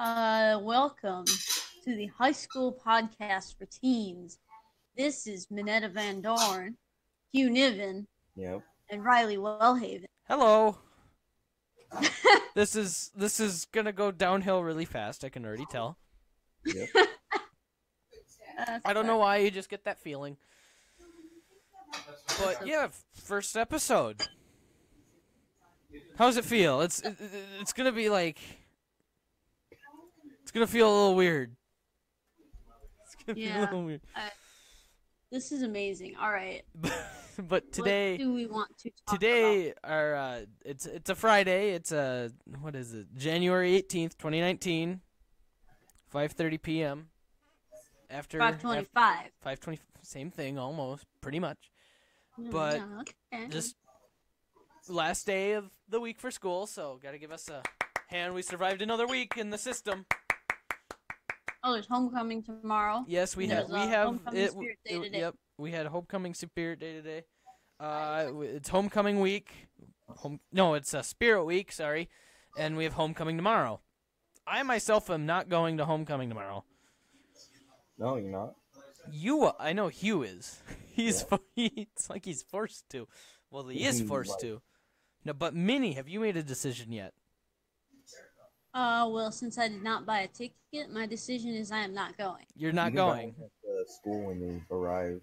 Uh, welcome to the high school podcast for teens. This is Minetta Van Dorn, Hugh Niven, Yep. and Riley Wellhaven. Hello. this is this is gonna go downhill really fast. I can already tell. Yep. Uh, I don't know why you just get that feeling. But yeah, first episode. How's it feel? It's it, it- it's gonna be like it's gonna feel a little weird. It's gonna be a Yeah. little weird. This is amazing. All right. but today what do we want to talk today our uh, it's it's a Friday. It's a what is it? January eighteenth, twenty nineteen. Five thirty p.m. After about? 525. five twenty, same thing almost, pretty much. but Yeah, okay. Just last day of the week for school, so gotta give us a hand. We survived another week in the system. Oh, there's homecoming tomorrow. Yes, we have we uh, have Homecoming it. Day it- today. Yep, we had homecoming spirit day today. Uh, it's homecoming week. Home no, it's a spirit week. Sorry, and we have homecoming tomorrow. I myself am not going to homecoming tomorrow. No, you're not. You, I know Hugh is. He's Yeah. fo- it's like he's forced to. Well, he is forced to. No, but Minnie, have you made a decision yet? Uh, well, since I did not buy a ticket, my decision is I am not going. You're not You going. it at the school when you arrive.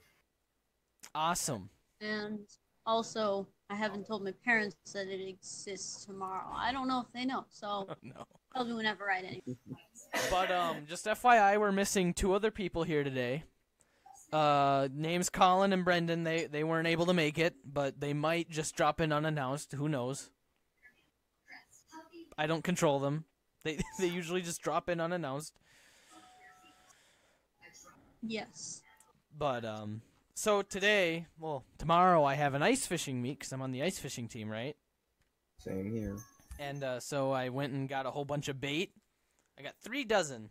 Awesome. And also, I haven't told my parents that it exists tomorrow. I don't know if they know, so Oh, no. tell me whenever, right? Anyway. But um, just FYI, we're missing two other people here today. Uh, names Colin and Brendan. They they weren't able to make it, but they might just drop in unannounced. Who knows? I don't control them. They they usually just drop in unannounced. Yes. But um, so today, well, tomorrow I have an ice fishing meet because I'm on the ice fishing team, right? Same here. And uh, so I went and got a whole bunch of bait. I got three dozen.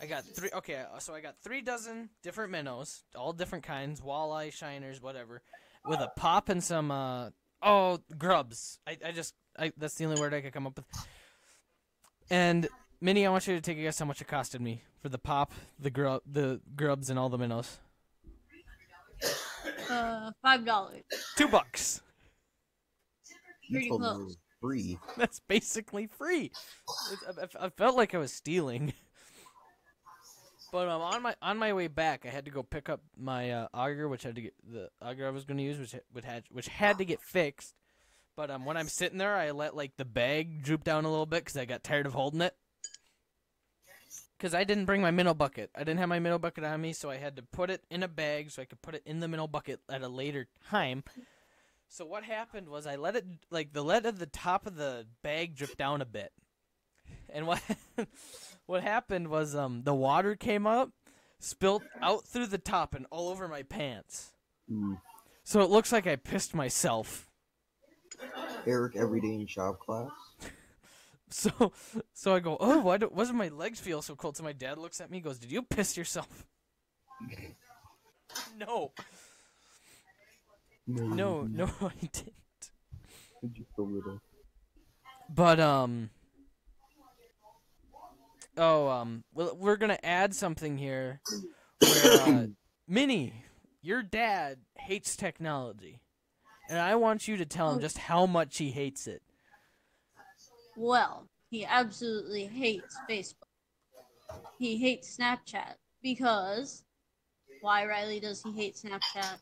I got three. Okay, uh, so I got three dozen different minnows, all different kinds, walleye, shiners, whatever, with a pop and some uh oh grubs. I, I just I that's the only word I could come up with. And Minnie, I want you to take a guess how much it costed me for the pop, the grub, the grubs, and all the minnows. Uh, five dollars. Two bucks. Pretty told me it close. free. That's basically free. It's- I, I- I felt like I was stealing. But um, on my on my way back, I had to go pick up my uh, auger, which had to get the auger I was going to use, which ha- would had which had to get fixed. But um, when I'm sitting there, I let like the bag droop down a little bit because I got tired of holding it. Because I didn't bring my minnow bucket. I didn't have my minnow bucket on me, so I had to put it in a bag so I could put it in the minnow bucket at a later time. So what happened was I let it like the lead at the top of the bag drip down a bit. And what what happened was um the water came up, spilt out through the top and all over my pants. Mm. So it looks like I pissed myself. Eric every day in shop class. So so I go, "Oh, why do, why does my legs feel so cold?" So my dad looks at me goes, "Did you piss yourself?" no. No, you no, I didn't. didn't. Just a little. But um Oh, um well we're going to add something here where uh, Minnie, your dad hates technology. And I want you to tell him Oh. just how much he hates it. Well, he absolutely hates Facebook. He hates Snapchat because why, Riley, does he hate Snapchat?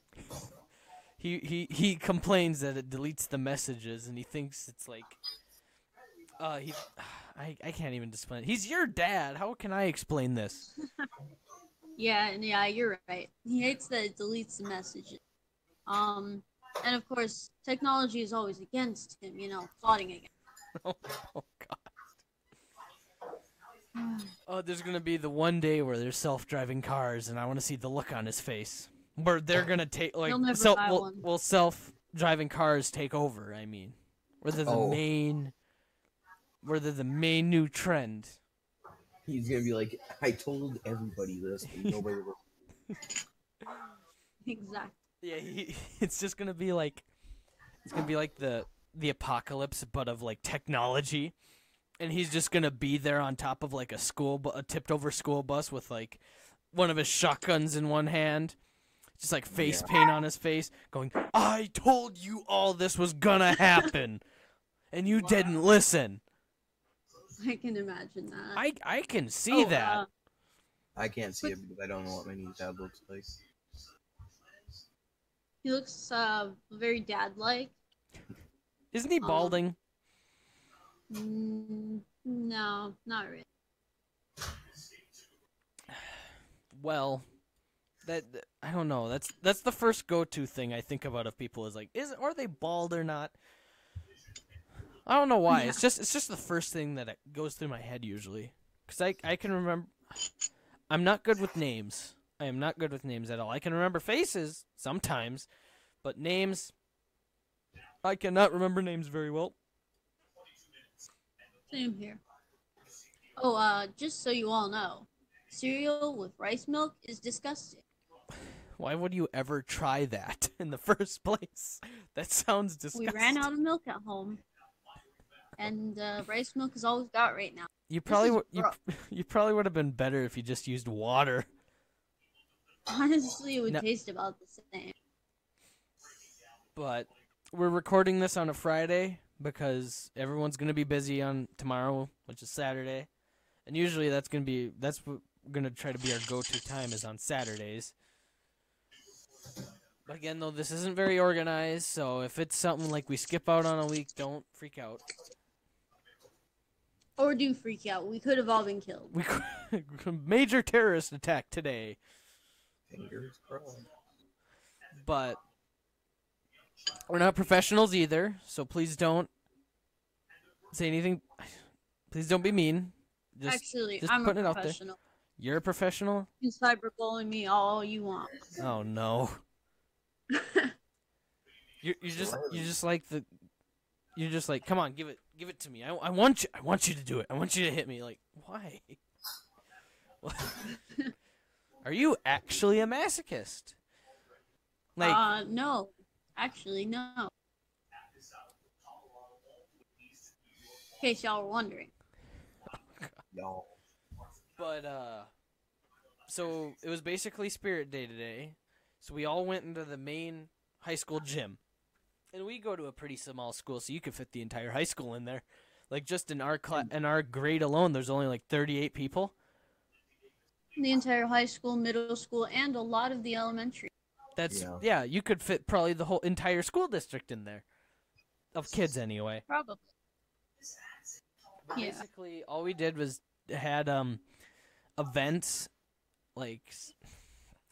He he he complains that it deletes the messages and he thinks it's like uh he I I can't even explain it. He's your dad. How can I explain this? Yeah, and yeah, you're right. He hates that it deletes the messages. Um, and of course, technology is always against him. You know, plotting against. oh, oh god. Oh, there's gonna be the one day where there's self-driving cars, and I want to see the look on his face. Where they're gonna take like He'll never self, buy will, one. will self-driving cars take over? I mean, where they're the Oh. main, where they're the main new trend. He's gonna be like, I told everybody this, but nobody will. Exactly. Yeah, he, it's just gonna be like, it's gonna be like the the apocalypse, but of like technology. and he's just gonna be there on top of like a school, bu- a tipped over school bus with like one of his shotguns in one hand, just like face Yeah. paint on his face, going, "I told you all this was gonna happen, and you didn't listen." I can imagine that. I I can see Oh, that. uh, I can't see it because I don't know what my new tab looks like. He looks uh, very dad-like. Isn't he um, balding? Mm, no, not really. well that i don't know that's that's the first go-to thing i think about of people is like is are they bald or not i don't know why it's just it's just the first thing that goes through my head usually because i i can remember i'm not good with names i am not good with names at all i can remember faces sometimes but names i cannot remember names very well Same here. Oh, uh, just so you all know, cereal with rice milk is disgusting. why would you ever try that in the first place that sounds disgusting We ran out of milk at home, and uh, rice milk is all we've got right now. You probably would you, you probably would have been better if you just used water. Honestly, it would No. taste about the same. But we're recording this on a Friday because everyone's gonna be busy on tomorrow, which is Saturday, and usually that's gonna be that's what we're gonna try to be our go-to time is on Saturdays. But again, though, this isn't very organized, so if it's something like we skip out on a week, don't freak out. Or do freak out. We could have all been killed. We could, major terrorist attack today. Fingers crossed. but we're not professionals either, so please don't say anything. Please don't be mean. Just Actually, just I'm a putting it out there. professional. you're a professional. You cyberbullying me all you want. Oh no. You're you just you just like the you're just like come on give it give it to me I, I want you I want you to do it I want you to hit me like why are you actually a masochist like uh, no. Actually, no. In case y'all were wondering. Y'all. But uh so it was basically spirit day today. So we all went into the main high school gym. And we go to a pretty small school, so you could fit the entire high school in there. Like just in our class in our grade alone there's only like 38 people. The entire high school, middle school, and a lot of the elementary. That's yeah, Yeah. you could fit probably the whole entire school district in there. Of kids anyway. Probably. Yeah. Basically, all we did was had um events like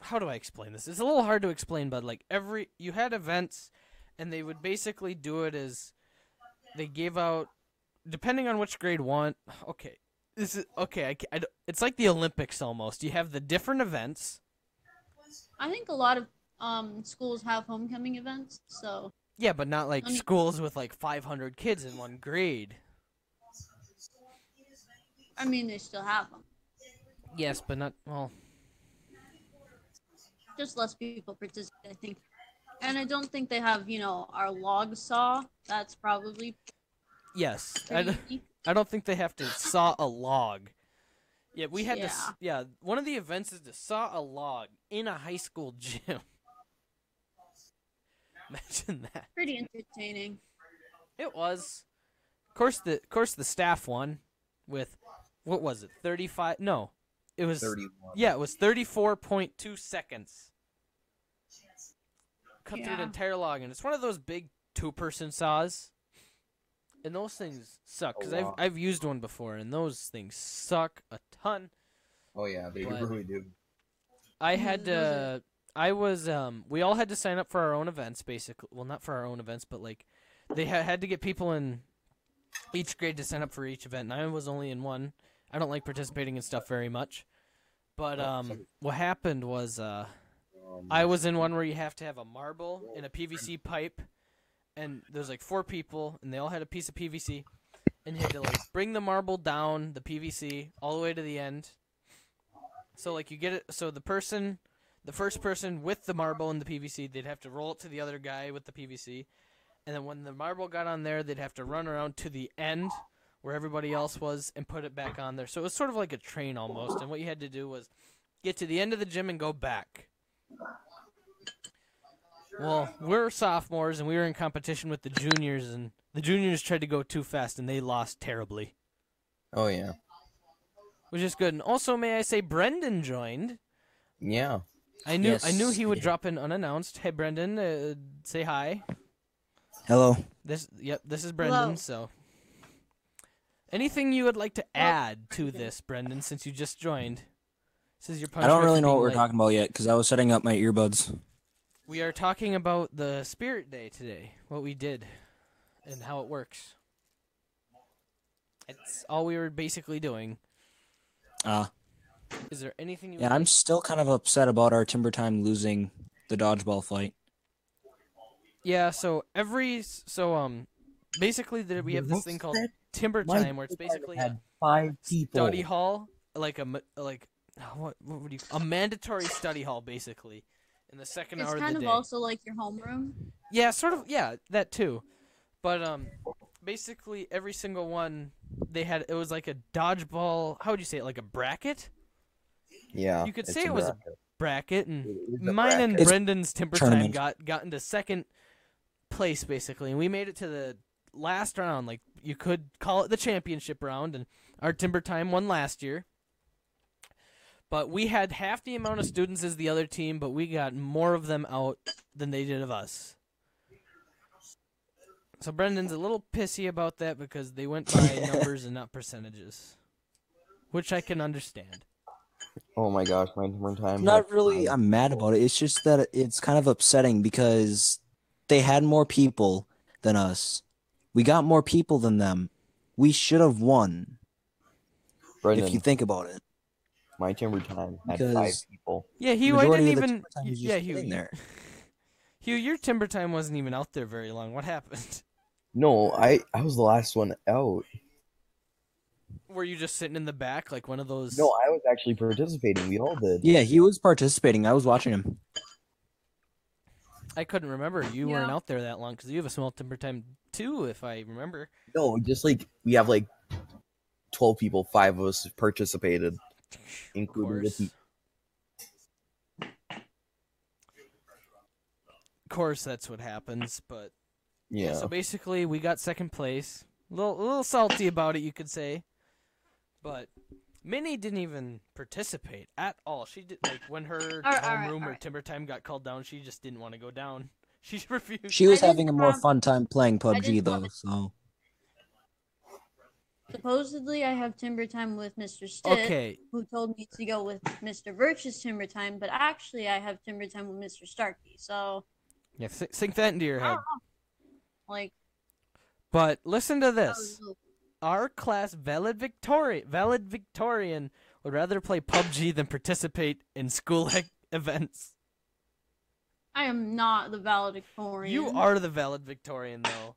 how do I explain this? It's a little hard to explain, but like every you had events, and they would basically do it as they gave out depending on which grade one. Okay, this is okay. I, I it's like the Olympics almost. You have the different events. I think a lot of um, schools have homecoming events, so Yeah, but not like Let me- schools with like 500 kids in one grade. I mean they still have them. Yes, but not well. Just less people participate, I think. And I don't think they have, you know, our log saw. That's probably Yes, I, pretty d- easy. I don't think they have to saw a log. Yeah, we had to. Yeah. Yeah, one of the events is to saw a log in a high school gym. Imagine that. pretty entertaining. It was. Of course, the of course the staff won with what was it? Thirty five? No, it was. 31. Yeah, it was thirty four point two seconds. Cut through the entire log, and it's one of those big two person saws. And those things suck because Oh, I've. I've used one before, and those things suck a ton. Oh yeah, they But- really do. I had to. I was. Um. We all had to sign up for our own events, basically. Well, not for our own events, but like, they ha- had to get people in each grade to sign up for each event. And I was only in one. I don't like participating in stuff very much. But Oh, um, what happened was uh, Um, I was in one where you have to have a marble in a PVC pipe, and there's like four people, and they all had a piece of PVC, and you had to like bring the marble down the PVC all the way to the end. So like you get it, so the person, the first person with the marble and the PVC, they'd have to roll it to the other guy with the PVC, and then when the marble got on there, they'd have to run around to the end where everybody else was and put it back on there. So it was sort of like a train almost. And what you had to do was get to the end of the gym and go back. Well, we're sophomores and we were in competition with the juniors, and the juniors tried to go too fast and they lost terribly, Oh yeah. which is good. And also, may I say, Brendan joined. Yeah. I knew yes. I knew he would yeah. drop in unannounced. Hey, Brendan, uh, say hi. Hello. This yep, this is Brendan. Hello. So, anything you would like to add to this, Brendan, since you just joined? This is your I don't really know what we're late. talking about yet because I was setting up my earbuds. We are talking about the Spirit Day today, what we did, and how it works. It's all we were basically doing. Uh, Is there anything you? yeah, I'm still kind of upset about our Timber Time losing the dodgeball fight. Yeah. So every so um, basically that we have this thing called Timber Time, where it's basically a had five people. study hall, like a like what what would you a mandatory study hall basically, in the second It's hour kind of of the day. also like your homeroom. Yeah, sort of. Yeah, that too. But um, basically every single one they had it was like a dodgeball. How would you say it? Like a bracket Yeah. You could say it was a bracket. bracket, and It is a mine and bracket. It's Brendan's timber time got got into second place basically, and we made it to the last round. Like you could call it the championship round, and our timber time won last year. But we had half the amount of students as the other team, but we got more of them out than they did of us. So Brendan's a little pissy about that because they went by numbers and not percentages, which I can understand. Oh my gosh, my turn time. Not really. five. I'm mad about it. It's just that it's kind of upsetting because they had more people than us. We got more people than them. We should have won Brendan, if you think about it. My timber time had five people. Yeah, Hugh, I Majority didn't even. timber time y- is just Yeah, Hugh, sitting there. Hugh, your timber time wasn't even out there very long. What happened? No, I I was the last one out. Were you just sitting in the back like one of those? No, I was actually participating. We all did. Yeah, he was participating. I was watching him. I couldn't remember. You weren't out there that long because you have a small timber time too, if I remember. No, just like we have like twelve people, five of us participated, Of including the course. Of course, that's what happens. But Yeah. So basically, we got second place. A little, a little salty about it, you could say. But Minnie didn't even participate at all. She did like when her Alright, alright, homeroom or alright. timber time got called down. She just didn't want to go down. She refused. She was I having a more fun time playing PUBG though. have- So Supposedly, I have timber time with Mr. Stitt, okay, who told me to go with Mr. Birch's timber time, but actually, I have timber time with Mr. Starkey. So, yeah, th- sink that into your head. Like, But listen to this. was- Our class valedictorian would rather play PUBG than participate in school events. I am not the valedictorian. You are the valedictorian though.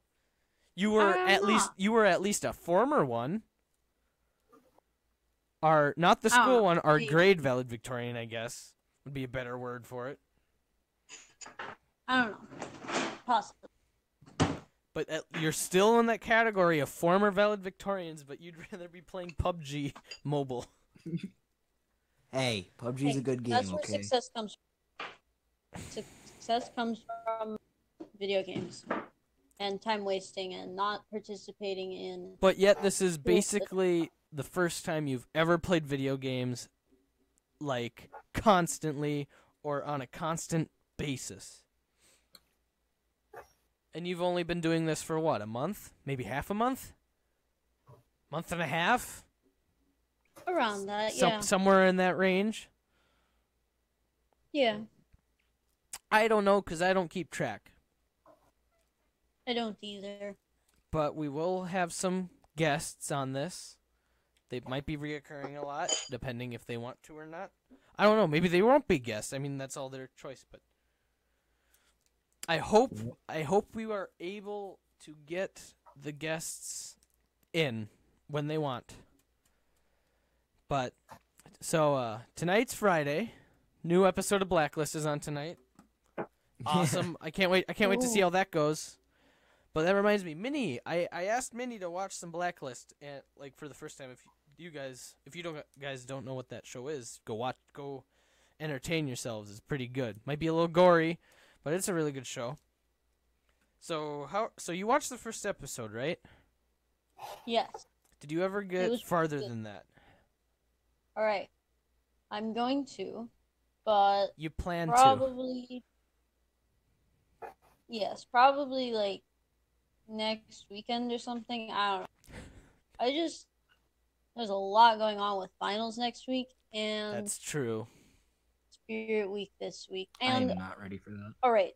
You were I am at least you were at least a former one. Our not the school know, one, our maybe. grade valedictorian, I guess, would be a better word for it. I don't know. Possibly. But at, you're still in that category of former valedictorians, but you'd rather be playing PUBG mobile. hey, PUBG is Hey, a good game. That's where Okay. success comes from. Success comes from video games and time wasting and not participating in. But yet, this is basically the first time you've ever played video games, like constantly or on a constant basis. And you've only been doing this for what, a month? Maybe half a month? Month and a half? Around that, Some, yeah. Somewhere in that range? Yeah, I don't know because I don't keep track. I don't either. But we will have some guests on this. They might be reoccurring a lot, depending if they want to or not. I don't know. Maybe they won't be guests. I mean, that's all their choice. But I hope I hope we are able to get the guests in when they want. But so uh, tonight's Friday. New episode of Blacklist is on tonight. Awesome! I can't wait. I can't wait to see how that goes. But that reminds me, Minnie. I, I asked Minnie to watch some Blacklist, and like for the first time. If you guys, if you don't guys don't know what that show is, go watch, go entertain yourselves. It's pretty good. Might be a little gory, but it's a really good show. So how? So you watched the first episode, right? Yes. Did you ever get farther than that? All right. I'm going to, but You plan to? probably. Yes, probably like next weekend or something. I don't know. I just there's a lot going on with finals next week and That's true. Spirit Week this week. And I'm not ready for that. all right,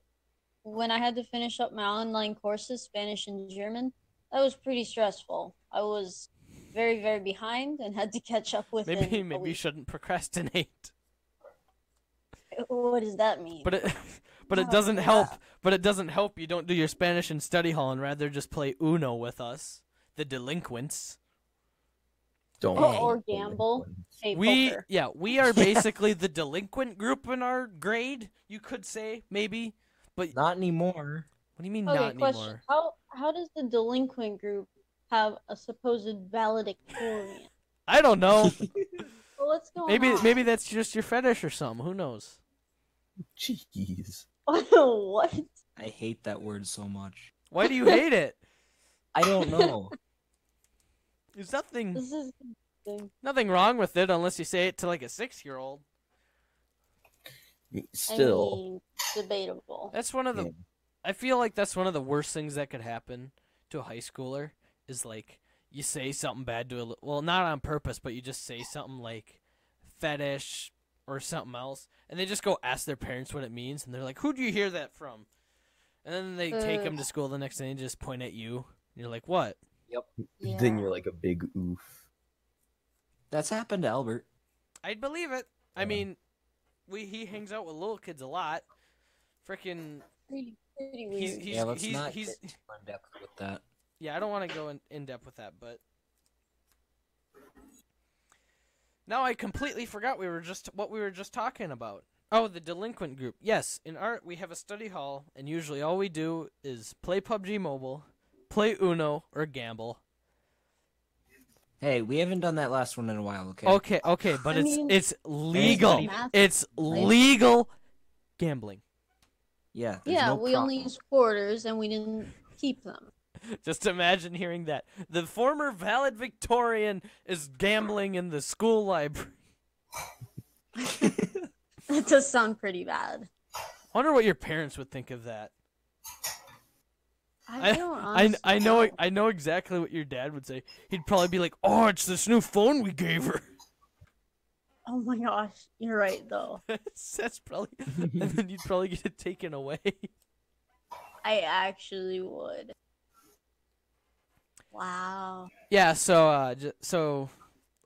when I had to finish up my online courses, Spanish and German, that was pretty stressful. I was very very behind and had to catch up with. Maybe maybe you shouldn't procrastinate. What does that mean? But it but it Oh, doesn't yeah. help. But it doesn't help you don't do your Spanish in study hall and rather just play Uno with us, the delinquents. Don't. Or- or gamble. Hey, we poker. yeah, we are basically the delinquent group in our grade, you could say, maybe. But Not anymore. what do you mean Okay, not question. anymore? How how does the delinquent group have a supposed valedictorian? I don't know. Well, what's going maybe on? maybe that's just your fetish or something. Who knows? Jeez. what? I hate that word so much. Why do you hate it? I don't know. There's nothing This is interesting. nothing wrong with it unless you say it to like a six year old. Still. I mean, debatable. That's one of the Yeah. I feel like that's one of the worst things that could happen to a high schooler is like you say something bad to a li- well not on purpose but you just say something like fetish or something else and they just go ask their parents what it means and they're like who do you hear that from and then they take Uh. them to school the next day and just point at you and you're like what Yep. Then you're like a big oof. That's happened to Albert. I'd believe it I mean we he hangs out with little kids a lot freaking Pretty, pretty weird. he's he's yeah, let's he's, not he's get too in depth with that. Yeah, I don't want to go in, in depth with that, but now I completely forgot we were just what we were just talking about. Oh, the delinquent group. Yes, in art we have a study hall, and usually all we do is play PUBG Mobile, play Uno, or gamble. Hey, we haven't done that last one in a while, okay? Okay, okay, but I it's mean- it's legal. It's legal gambling. Yeah. yeah, no we only problem. used quarters and we didn't keep them. Just imagine hearing that. The former valedictorian is gambling in the school library. That does sound pretty bad. Wonder what your parents would think of that. I, I- don't I, honestly I know I know exactly what your dad would say. He'd probably be like, "Oh, it's this new phone we gave her." Oh my gosh, you're right though. that's, that's probably, and then you'd probably get it taken away. I actually would. Wow. yeah. So, uh, j- so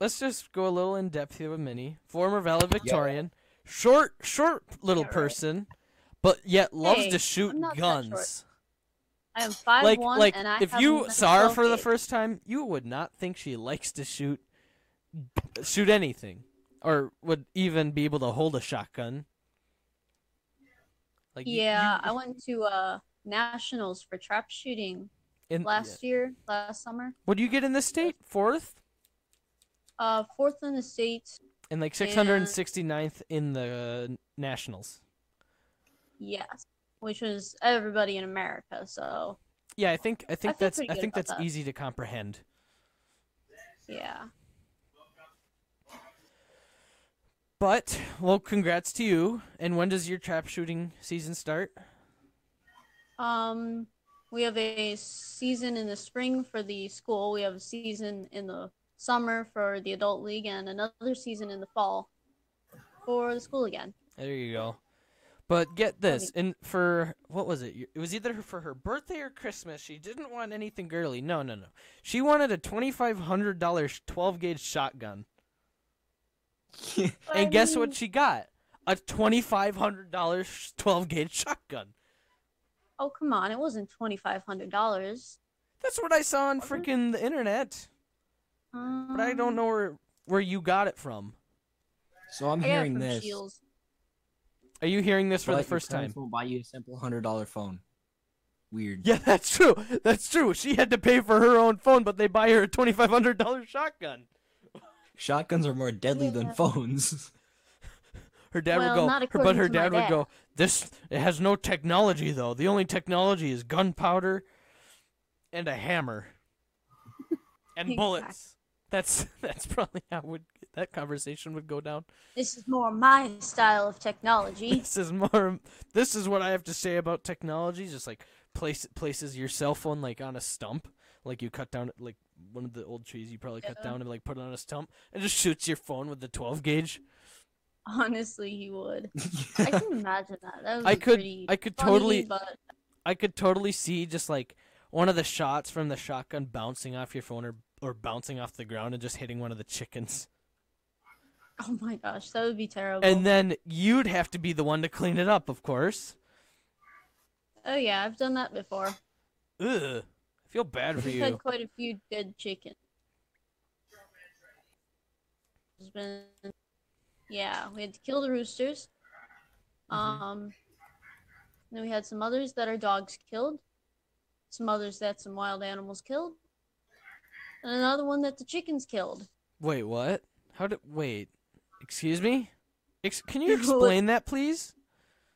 let's just go a little in depth here with Minnie, former valedictorian, short, short little Yeah, right. person, but yet loves Hey, to shoot I'm not that short. guns. I am five Like, one like and I if you saw her for the first time, you would not think she likes to shoot, shoot anything, or would even be able to hold a shotgun. Like you- Yeah, you- I went to uh nationals for trap shooting in, last year, last summer. What do you get in the state? Fourth Uh, fourth in the state. and like 669th in the nationals. Yes, which was everybody in America. So Yeah, I think I think feel that's pretty I think that's that. easy to comprehend. yeah. But well, congrats to you. And when does your trap shooting season start? Um, we have a season in the spring for the school. We have a season in the summer for the adult league, and another season in the fall for the school again. There you go. But get this, and for what was it? It was either for her birthday or Christmas. She didn't want anything girly. No, no, no. She wanted a twenty five hundred dollars twelve gauge shotgun. And guess what she got? A twenty five hundred dollars twelve gauge shotgun. Oh come on! It wasn't twenty five hundred dollars. That's what I saw on freaking the internet. But I don't um, know where where you got it from. So I'm I hearing this. Shields. Are you hearing this for but the first time? parents Won't buy you a simple hundred dollar phone. weird. Yeah, that's true. That's true. She had to pay for her own phone, but they buy her a twenty five hundred dollar shotgun. Shotguns are more deadly than phones. Her dad Well, would go, not her, but her my dad would go. This it has no technology though. The only technology is gunpowder and a hammer and Exact- bullets. That's that's probably how would that conversation would go down. This is more my style of technology. This is more. This is what I have to say about technology. Just like place places your cell phone like on a stump, like you cut down like one of the old trees you probably cut down and like put it on a stump, and just shoots your phone with the twelve gauge. Honestly, he would. I can imagine that. That would I could- pretty I could funny, totally- But I could totally see just like one of the shots from the shotgun bouncing off your phone or or bouncing off the ground and just hitting one of the chickens. oh my gosh, that would be terrible. And then you'd have to be the one to clean it up, of course. oh yeah, I've done that before. Ugh. I feel bad for We've you. had quite a few dead chickens. Yeah, we had to kill the roosters. Mhm. Um, then we had some others that our dogs killed. Some others that some wild animals killed. And another one that the chickens killed. Wait, what? How did wait? Excuse me? Ex- can you explain that, please?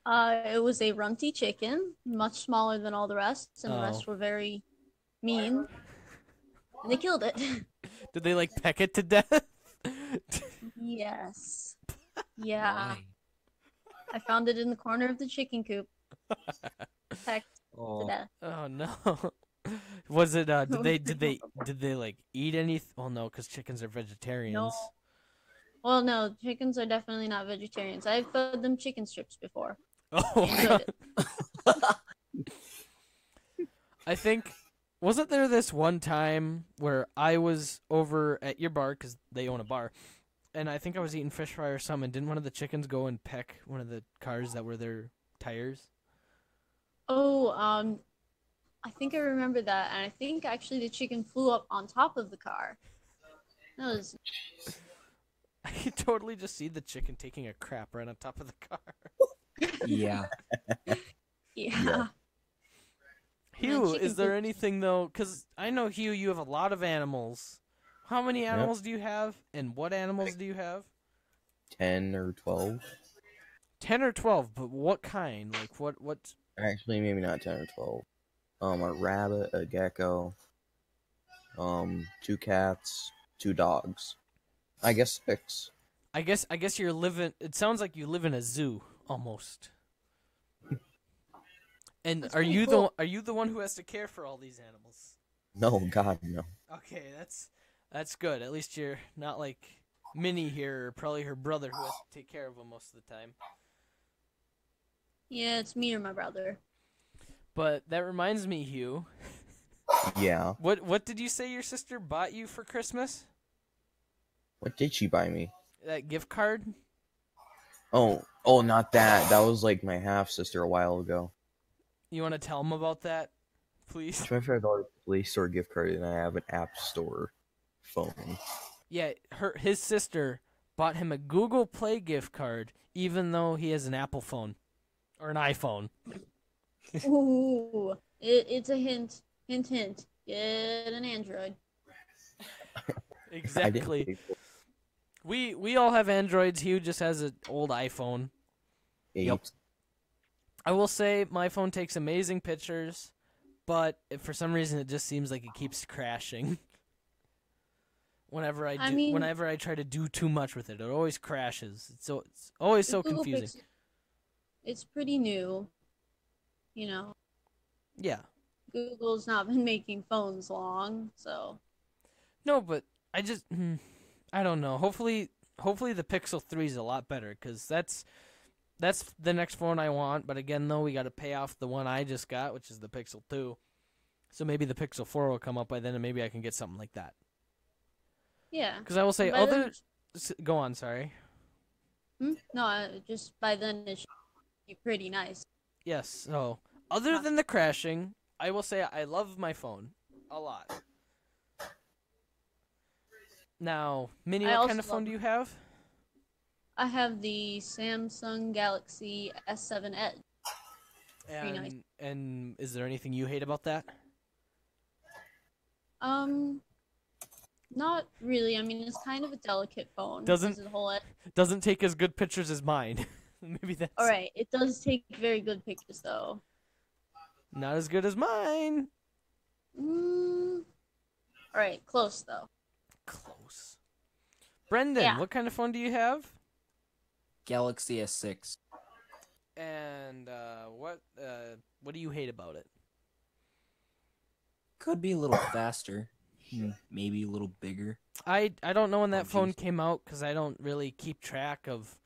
Uh, it was a runty chicken, much smaller than all the rest, and the Oh. rest were very mean. And they killed it. Did they like peck it to death? Yes. Yeah. Why? I found it in the corner of the chicken coop. Pecked to Oh, death. oh no. Was it uh did they did they did they like eat any well no cuz chickens are vegetarians. No. Well, no, chickens are definitely not vegetarians. I've fed them chicken strips before. Oh. I think wasn't there this one time where I was over at your bar cuz they own a bar and I think I was eating fish fry or something. Didn't one of the chickens go and peck one of the cars that were their tires? Oh, um, I think I remember that, and I think actually the chicken flew up on top of the car. That was I could totally just see the chicken taking a crap right on top of the car. yeah. yeah. Hugh, is there poop. anything though? Because I know Hugh, you have a lot of animals. How many animals do you have, and what animals do you have? Ten or twelve. Ten or twelve, but what kind? Like what? What? Actually, maybe not ten or twelve. Um, a rabbit, a gecko, um, two cats, two dogs. I guess six. I guess. I guess you're living. It sounds like you live in a zoo almost. And That's are you the cool. one- are you the one who has to care for all these animals? No, God, no. Okay, that's that's good. At least you're not like Minnie here, or probably her brother who has to take care of them most of the time. Yeah, it's me or my brother. But that reminds me, Hugh. Yeah. What what did you say your sister bought you for Christmas? What did she buy me? That gift card? Oh, oh, not that. That was like my half sister a while ago. You want to tell them about that, please? Twenty-five dollar Play Store gift card, and I have an App Store phone. Yeah, her his sister bought him a Google Play gift card, even though he has an Apple phone or an iPhone. Ooh, it, it's a hint. Hint, hint. Get an Android. Exactly. We we all have Androids. Hugh just has an old iPhone. eight. Yep. I will say my phone takes amazing pictures, but if for some reason it just seems like it keeps crashing. Whenever I do, I mean- whenever I try to do too much with it, it always crashes. It's so it's always so Google confusing. Pixel- it's pretty new. You know, Yeah. Google's not been making phones long, so No, but I just hmm, I don't know. Hopefully hopefully the Pixel 3 is a lot better cuz that's that's the next phone I want, but again though we got to pay off the one I just got, which is the Pixel 2. So maybe the Pixel 4 will come up by then and maybe I can get something like that. yeah. Cuz I will say By other s- go on, sorry. Hmm? No, just by then it should be pretty nice. Yes. So, other than the crashing, I will say I love my phone a lot. Now, Minnie, I what kind of phone do you have? I have the Samsung Galaxy S7 Edge. And nice. and is there anything you hate about that? Um, not really. I mean, it's kind of a delicate phone. Doesn't- because of the whole Doesn't take as good pictures as mine. Maybe that's All right, it does take very good pictures though. not as good as mine. Mm. All right, close though. Close. Brendan, Yeah. what kind of phone do you have? Galaxy S6. And uh, what uh, what do you hate about it? Could be a little faster. Hmm, Maybe a little bigger. I I don't know when that Oh, phone jeez. came out because I don't really keep track of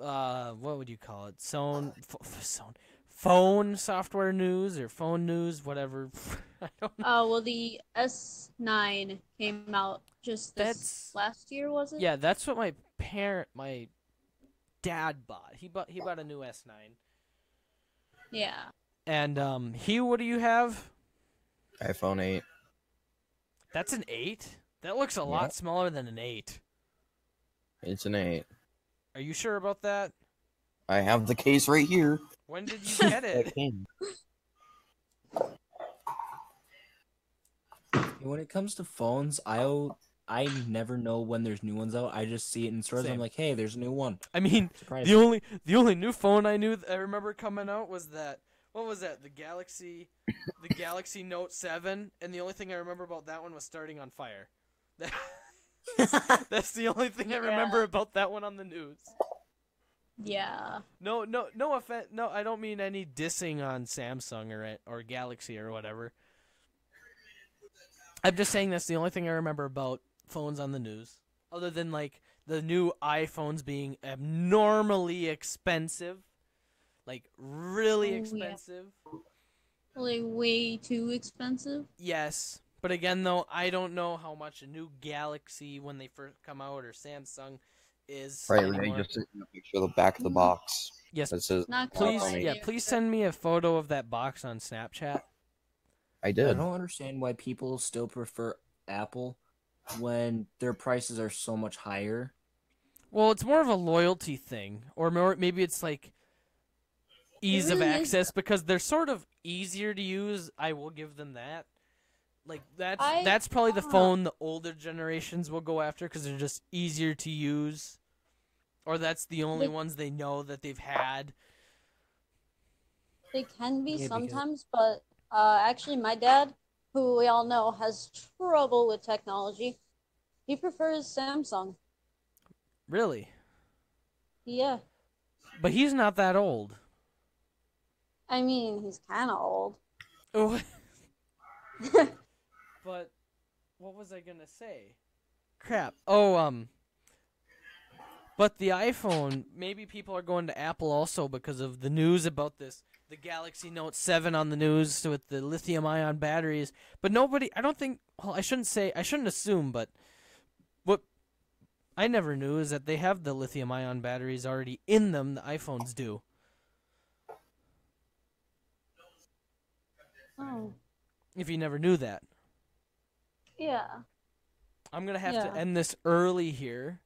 uh what would you call it? Phone phone phone software news or phone news whatever. I don't know. Uh, well, the S9 came out just this That's- last year, was it? Yeah, that's what my parent my dad bought. He bought he bought a new S9. Yeah. And um he what do you have? iPhone 8. That's an 8? That looks a Yeah. lot smaller than an 8. It's an 8. Are you sure about that? I have the case right here. When did you get it? When it comes to phones, I I never know when there's new ones out. I just see it in stores. Same. I'm like, hey, there's a new one. I mean, Surprise! The only the only new phone I knew I remember coming out was that what was that? The Galaxy the Galaxy Note 7 and the only thing I remember about that one was starting on fire. That's the only thing I remember Yeah. about that one on the news. Yeah. No no no offense no I don't mean any dissing on Samsung or or Galaxy or whatever. I'm just saying that's the only thing I remember about phones on the news other than like the new iPhones being abnormally expensive. Like really Oh, yeah. expensive. Like way too expensive. Yes. But again though, I don't know how much a new Galaxy when they first come out or Samsung is Right, anymore. Renee just sent me picture of the back of the box. yes, That says Not please iPhone 8. yeah, please send me a photo of that box on Snapchat. I did. I don't understand why people still prefer Apple when their prices are so much higher. Well, it's more of a loyalty thing, or more maybe it's like ease of really is. access because they're sort of easier to use. I will give them that. Like that's I- that's probably the phone the older generations will go after because they're just easier to use, or that's the only Like- ones they know that they've had. They can be Yeah, because- sometimes, but uh, actually, my dad, who we all know has trouble with technology, he prefers Samsung. Really, Yeah. but he's not that old. I mean, he's kind of old. Oh. but what was I gonna say? Crap. Oh, um. But the iPhone, maybe people are going to Apple also because of the news about this. The Galaxy Note 7 on the news with the lithium ion batteries. But nobody, I don't think, well, I shouldn't say, I shouldn't assume, but what I never knew is that they have the lithium ion batteries already in them, the iPhones do. Oh. If you never knew that. Yeah. I'm gonna have Yeah. to end this early here